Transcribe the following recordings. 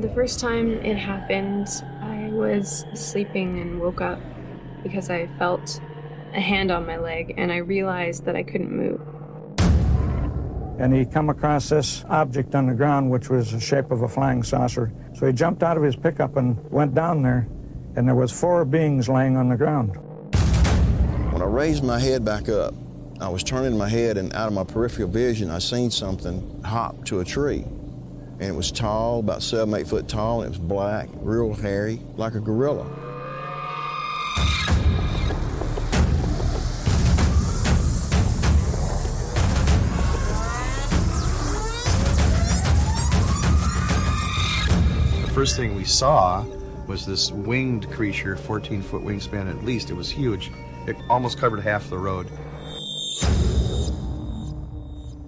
The first time it happened, I was sleeping and woke up because I felt a hand on my leg and I realized that I couldn't move and he come across this object on the ground, which was the shape of a flying saucer. So he jumped out of his pickup and went down there, and there was four beings laying on the ground. When I raised my head back up, I was turning my head, and out of my peripheral vision, I seen something hop to a tree. And it was tall, about seven, eight foot tall, and it was black, real hairy, like a gorilla. The first thing we saw was this winged creature, 14 foot wingspan at least. It was huge. It almost covered half the road.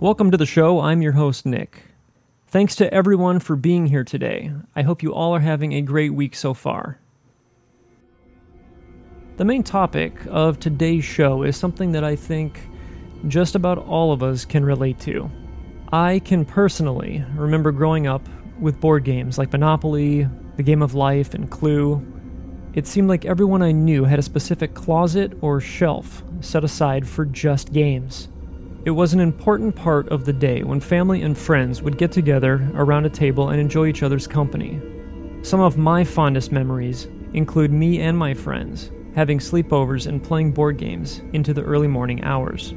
Welcome to the show. I'm your host, Nick. Thanks to everyone for being here today. I hope you all are having a great week so far. The main topic of today's show is something that I think just about all of us can relate to. I can personally remember growing up with board games like Monopoly, The Game of Life, and Clue. It seemed like everyone I knew had a specific closet or shelf set aside for just games. It was an important part of the day when family and friends would get together around a table and enjoy each other's company. Some of my fondest memories include me and my friends having sleepovers and playing board games into the early morning hours.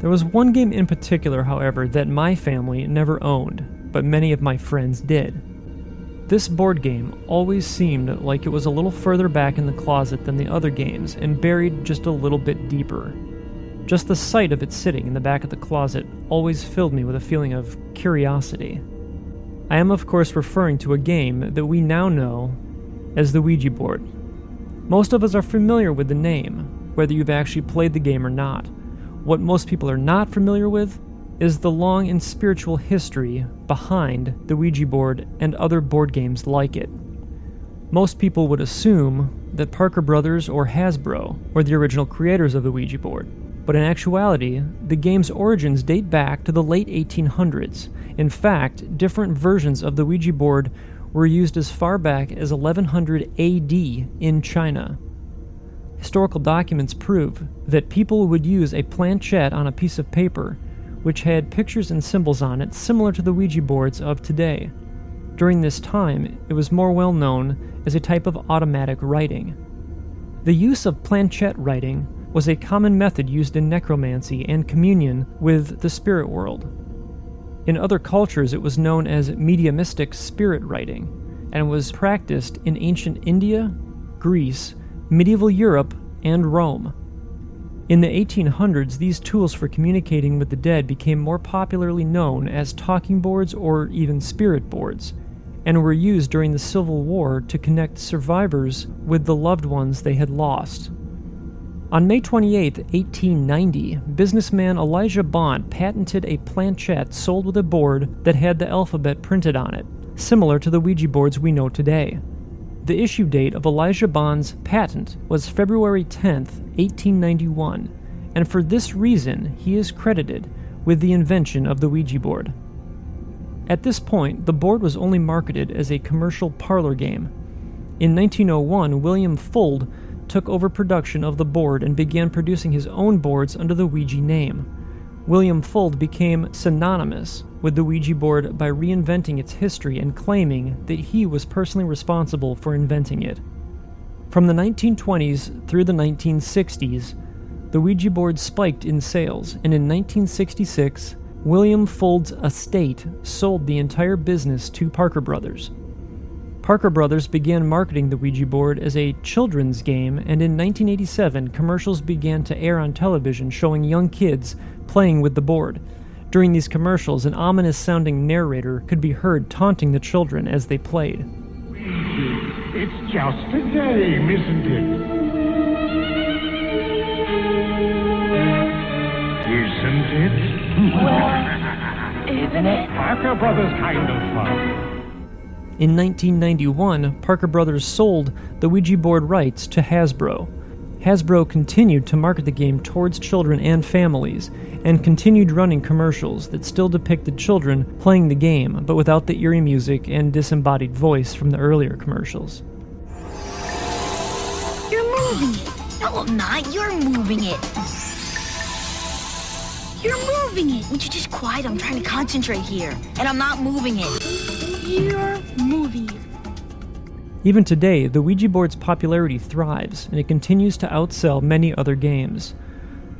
There was one game in particular, however, that my family never owned, but many of my friends did. This board game always seemed like it was a little further back in the closet than the other games and buried just a little bit deeper. Just the sight of it sitting in the back of the closet always filled me with a feeling of curiosity. I am, of course, referring to a game that we now know as the Ouija board. Most of us are familiar with the name, whether you've actually played the game or not. What most people are not familiar with is the long and spiritual history behind the Ouija board and other board games like it. Most people would assume that Parker Brothers or Hasbro were the original creators of the Ouija board, but in actuality, the game's origins date back to the late 1800s. In fact, different versions of the Ouija board were used as far back as 1100 AD in China. Historical documents prove that people would use a planchette on a piece of paper which had pictures and symbols on it similar to the Ouija boards of today. During this time, it was more well known as a type of automatic writing. The use of planchette writing was a common method used in necromancy and communion with the spirit world. In other cultures, it was known as mediumistic spirit writing and was practiced in ancient India, Greece, medieval Europe, and Rome. In the 1800s, these tools for communicating with the dead became more popularly known as talking boards or even spirit boards, and were used during the Civil War to connect survivors with the loved ones they had lost. On May 28, 1890, businessman Elijah Bond patented a planchette sold with a board that had the alphabet printed on it, similar to the Ouija boards we know today. The issue date of Elijah Bond's patent was February 10, 1891, and for this reason he is credited with the invention of the Ouija board. At this point, the board was only marketed as a commercial parlor game. In 1901, William Fuld took over production of the board and began producing his own boards under the Ouija name. William Fuld became synonymous with the Ouija board by reinventing its history and claiming that he was personally responsible for inventing it. From the 1920s through the 1960s, the Ouija board spiked in sales, and in 1966, William Fuld's estate sold the entire business to Parker Brothers. Parker Brothers began marketing the Ouija board as a children's game, and in 1987, commercials began to air on television showing young kids playing with the board. During these commercials, an ominous sounding narrator could be heard taunting the children as they played. It's just a game, isn't it? Isn't it? Well, isn't it? Parker Brothers kind of fun. In 1991, Parker Brothers sold the Ouija board rights to Hasbro. Hasbro continued to market the game towards children and families, and continued running commercials that still depicted children playing the game, but without the eerie music and disembodied voice from the earlier commercials. You're moving it. No, I'm not. You're moving it. You're moving it. Would you just quiet? I'm trying to concentrate here. And I'm not moving it. You're Even today, the Ouija board's popularity thrives, and it continues to outsell many other games.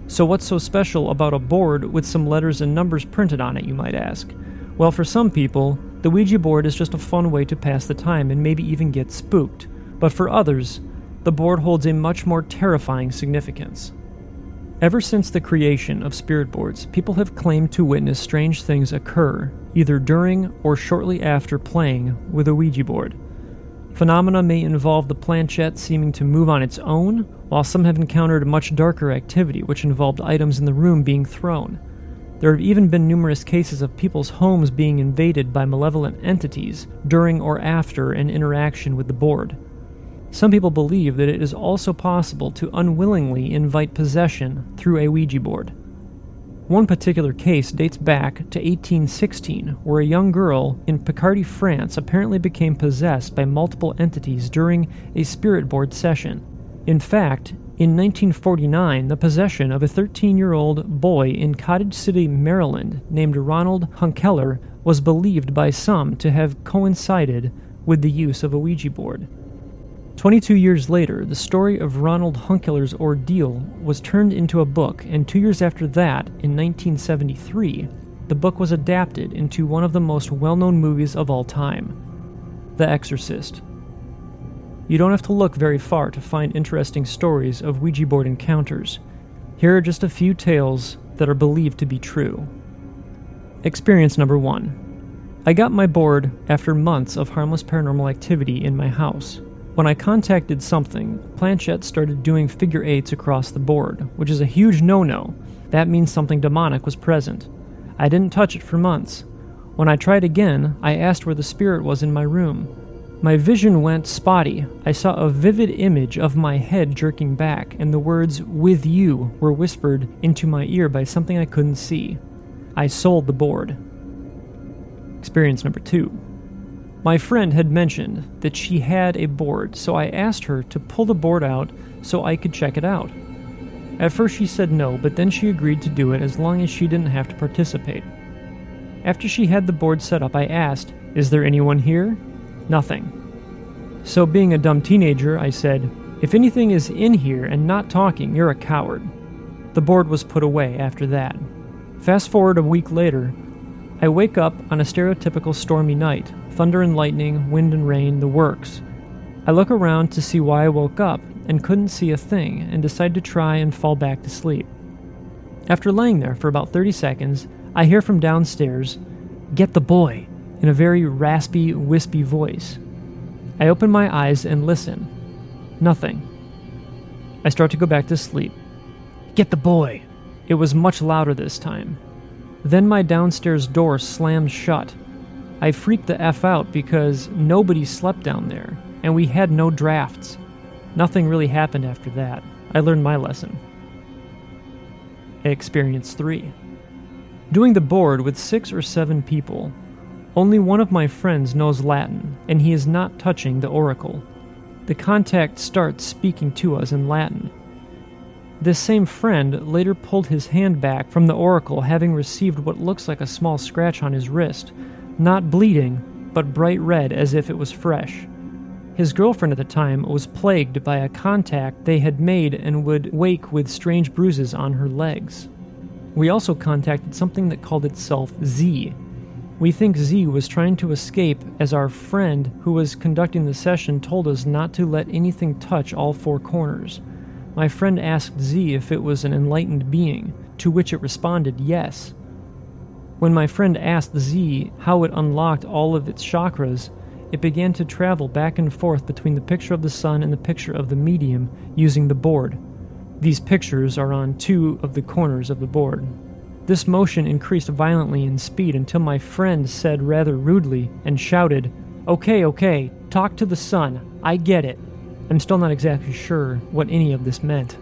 So, what's so special about a board with some letters and numbers printed on it, you might ask? Well, for some people, the Ouija board is just a fun way to pass the time and maybe even get spooked. But for others, the board holds a much more terrifying significance. Ever since the creation of spirit boards, people have claimed to witness strange things occur, either during or shortly after playing with a Ouija board. Phenomena may involve the planchette seeming to move on its own, while some have encountered much darker activity, which involved items in the room being thrown. There have even been numerous cases of people's homes being invaded by malevolent entities during or after an interaction with the board. Some people believe that it is also possible to unwillingly invite possession through a Ouija board. One particular case dates back to 1816, where a young girl in Picardy, France apparently became possessed by multiple entities during a spirit board session. In fact, in 1949, the possession of a 13 year old boy in Cottage City, Maryland, named Ronald Hunkeler, was believed by some to have coincided with the use of a Ouija board. 22 years later, the story of Ronald Hunkeler's ordeal was turned into a book, and two years after that, in 1973, the book was adapted into one of the most well known movies of all time The Exorcist. You don't have to look very far to find interesting stories of Ouija board encounters. Here are just a few tales that are believed to be true. Experience number one I got my board after months of harmless paranormal activity in my house. When I contacted something, Planchette started doing figure eights across the board, which is a huge no no. That means something demonic was present. I didn't touch it for months. When I tried again, I asked where the spirit was in my room. My vision went spotty. I saw a vivid image of my head jerking back, and the words, with you, were whispered into my ear by something I couldn't see. I sold the board. Experience number two. My friend had mentioned that she had a board, so I asked her to pull the board out so I could check it out. At first she said no, but then she agreed to do it as long as she didn't have to participate. After she had the board set up, I asked, Is there anyone here? Nothing. So, being a dumb teenager, I said, If anything is in here and not talking, you're a coward. The board was put away after that. Fast forward a week later, I wake up on a stereotypical stormy night thunder and lightning, wind and rain, the works. I look around to see why I woke up and couldn't see a thing and decide to try and fall back to sleep. After laying there for about 30 seconds, I hear from downstairs, Get the boy, in a very raspy, wispy voice. I open my eyes and listen. Nothing. I start to go back to sleep. Get the boy! It was much louder this time. Then my downstairs door slams shut, I freaked the F out because nobody slept down there, and we had no drafts. Nothing really happened after that. I learned my lesson. Experience 3 Doing the board with six or seven people. Only one of my friends knows Latin, and he is not touching the oracle. The contact starts speaking to us in Latin. This same friend later pulled his hand back from the oracle, having received what looks like a small scratch on his wrist, not bleeding, but bright red as if it was fresh. His girlfriend at the time was plagued by a contact they had made and would wake with strange bruises on her legs. We also contacted something that called itself Z. We think Z was trying to escape as our friend who was conducting the session told us not to let anything touch all four corners. My friend asked Z if it was an enlightened being, to which it responded yes. When my friend asked Z how it unlocked all of its chakras, it began to travel back and forth between the picture of the sun and the picture of the medium using the board. These pictures are on two of the corners of the board. This motion increased violently in speed until my friend said rather rudely and shouted, Okay, okay, talk to the sun. I get it. I'm still not exactly sure what any of this meant.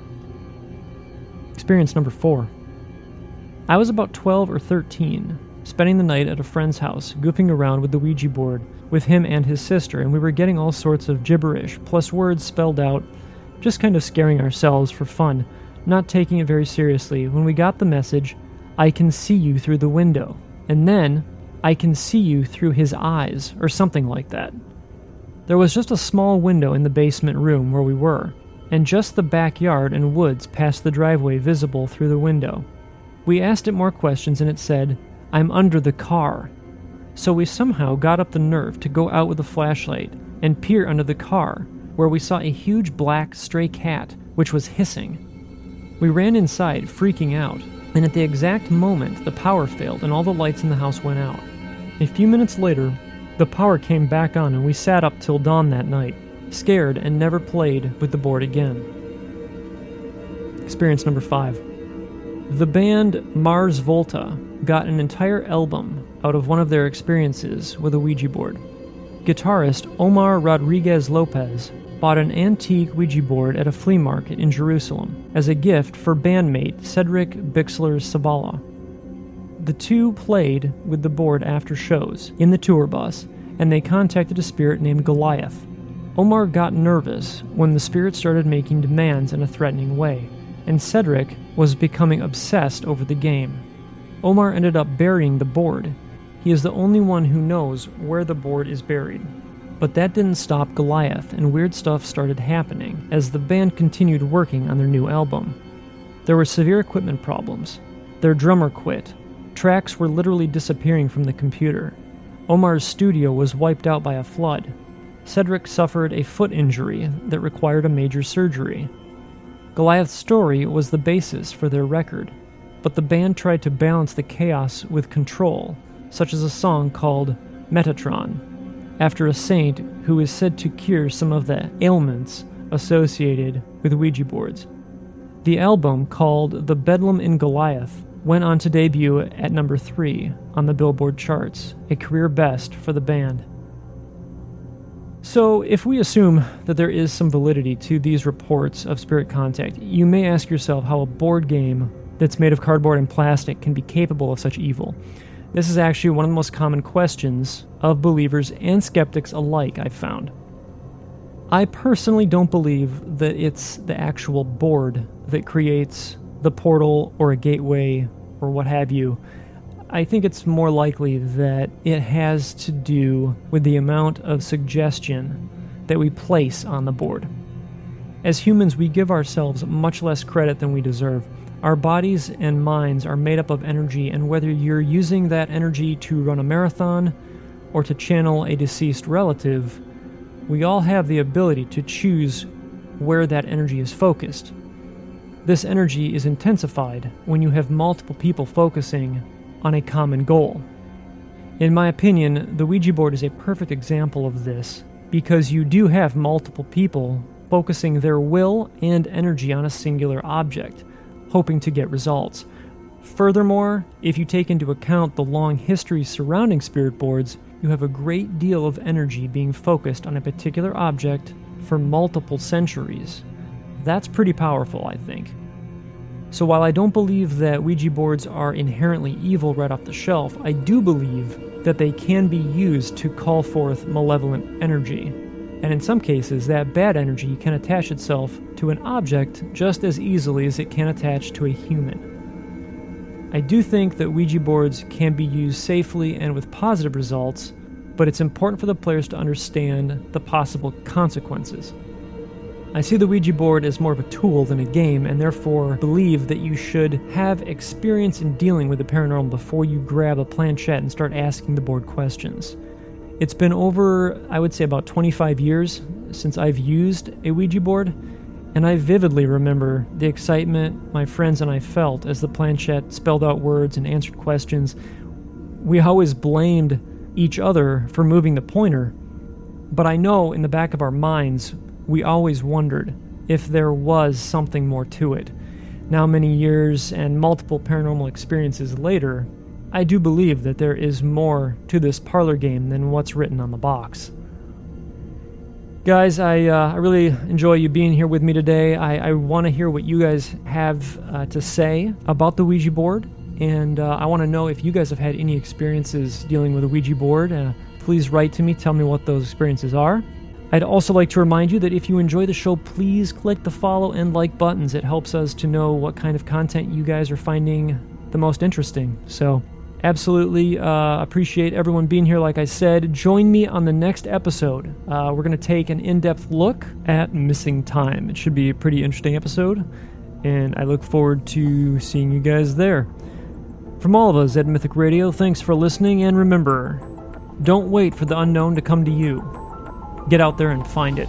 Experience number four. I was about 12 or 13, spending the night at a friend's house, goofing around with the Ouija board with him and his sister, and we were getting all sorts of gibberish, plus words spelled out, just kind of scaring ourselves for fun, not taking it very seriously, when we got the message, I can see you through the window. And then, I can see you through his eyes, or something like that. There was just a small window in the basement room where we were, and just the backyard and woods past the driveway visible through the window. We asked it more questions and it said, I'm under the car. So we somehow got up the nerve to go out with a flashlight and peer under the car, where we saw a huge black stray cat which was hissing. We ran inside, freaking out, and at the exact moment the power failed and all the lights in the house went out. A few minutes later, the power came back on and we sat up till dawn that night, scared and never played with the board again. Experience number five. The band Mars Volta got an entire album out of one of their experiences with a Ouija board. Guitarist Omar Rodriguez Lopez bought an antique Ouija board at a flea market in Jerusalem as a gift for bandmate Cedric Bixler Zavala. The two played with the board after shows in the tour bus, and they contacted a spirit named Goliath. Omar got nervous when the spirit started making demands in a threatening way and Cedric was becoming obsessed over the game. Omar ended up burying the board. He is the only one who knows where the board is buried. But that didn't stop Goliath, and weird stuff started happening as the band continued working on their new album. There were severe equipment problems. Their drummer quit. Tracks were literally disappearing from the computer. Omar's studio was wiped out by a flood. Cedric suffered a foot injury that required a major surgery. Goliath's story was the basis for their record, but the band tried to balance the chaos with control, such as a song called Metatron, after a saint who is said to cure some of the ailments associated with Ouija boards. The album, called The Bedlam in Goliath, went on to debut at number 3 on the Billboard charts, a career best for the band. So, if we assume that there is some validity to these reports of spirit contact, you may ask yourself how a board game that's made of cardboard and plastic can be capable of such evil. This is actually one of the most common questions of believers and skeptics alike, I've found. I personally don't believe that it's the actual board that creates the portal or a gateway or what have you I think it's more likely that it has to do with the amount of suggestion that we place on the board. As humans, we give ourselves much less credit than we deserve. Our bodies and minds are made up of energy, and whether you're using that energy to run a marathon or to channel a deceased relative, we all have the ability to choose where that energy is focused. This energy is intensified when you have multiple people focusing on a common goal. In my opinion, the Ouija board is a perfect example of this because you do have multiple people focusing their will and energy on a singular object, hoping to get results. Furthermore, if you take into account the long history surrounding spirit boards, you have a great deal of energy being focused on a particular object for multiple centuries. That's pretty powerful, I think. So while I don't believe that Ouija boards are inherently evil right off the shelf, I do believe that they can be used to call forth malevolent energy. And in some cases, that bad energy can attach itself to an object just as easily as it can attach to a human. I do think that Ouija boards can be used safely and with positive results, but it's important for the players to understand the possible consequences. I see the Ouija board as more of a tool than a game, and therefore believe that you should have experience in dealing with the paranormal before you grab a planchette and start asking the board questions. It's been over, I would say, about 25 years since I've used a Ouija board, and I vividly remember the excitement my friends and I felt as the planchette spelled out words and answered questions. we always blamed each other for moving the pointer, but I know in the back of our minds, we always wondered if there was something more to it. Now, many years and multiple paranormal experiences later, I do believe that there is more to this parlor game than what's written on the box. Guys, I, uh, I really enjoy you being here with me today. I, I want to hear what you guys have uh, to say about the Ouija board, and uh, I want to know if you guys have had any experiences dealing with a Ouija board. Uh, please write to me, tell me what those experiences are. I'd also like to remind you that if you enjoy the show, please click the follow and like buttons. It helps us to know what kind of content you guys are finding the most interesting. So, absolutely uh, appreciate everyone being here. Like I said, join me on the next episode. Uh, we're going to take an in depth look at missing time. It should be a pretty interesting episode, and I look forward to seeing you guys there. From all of us at Mythic Radio, thanks for listening, and remember don't wait for the unknown to come to you. Get out there and find it.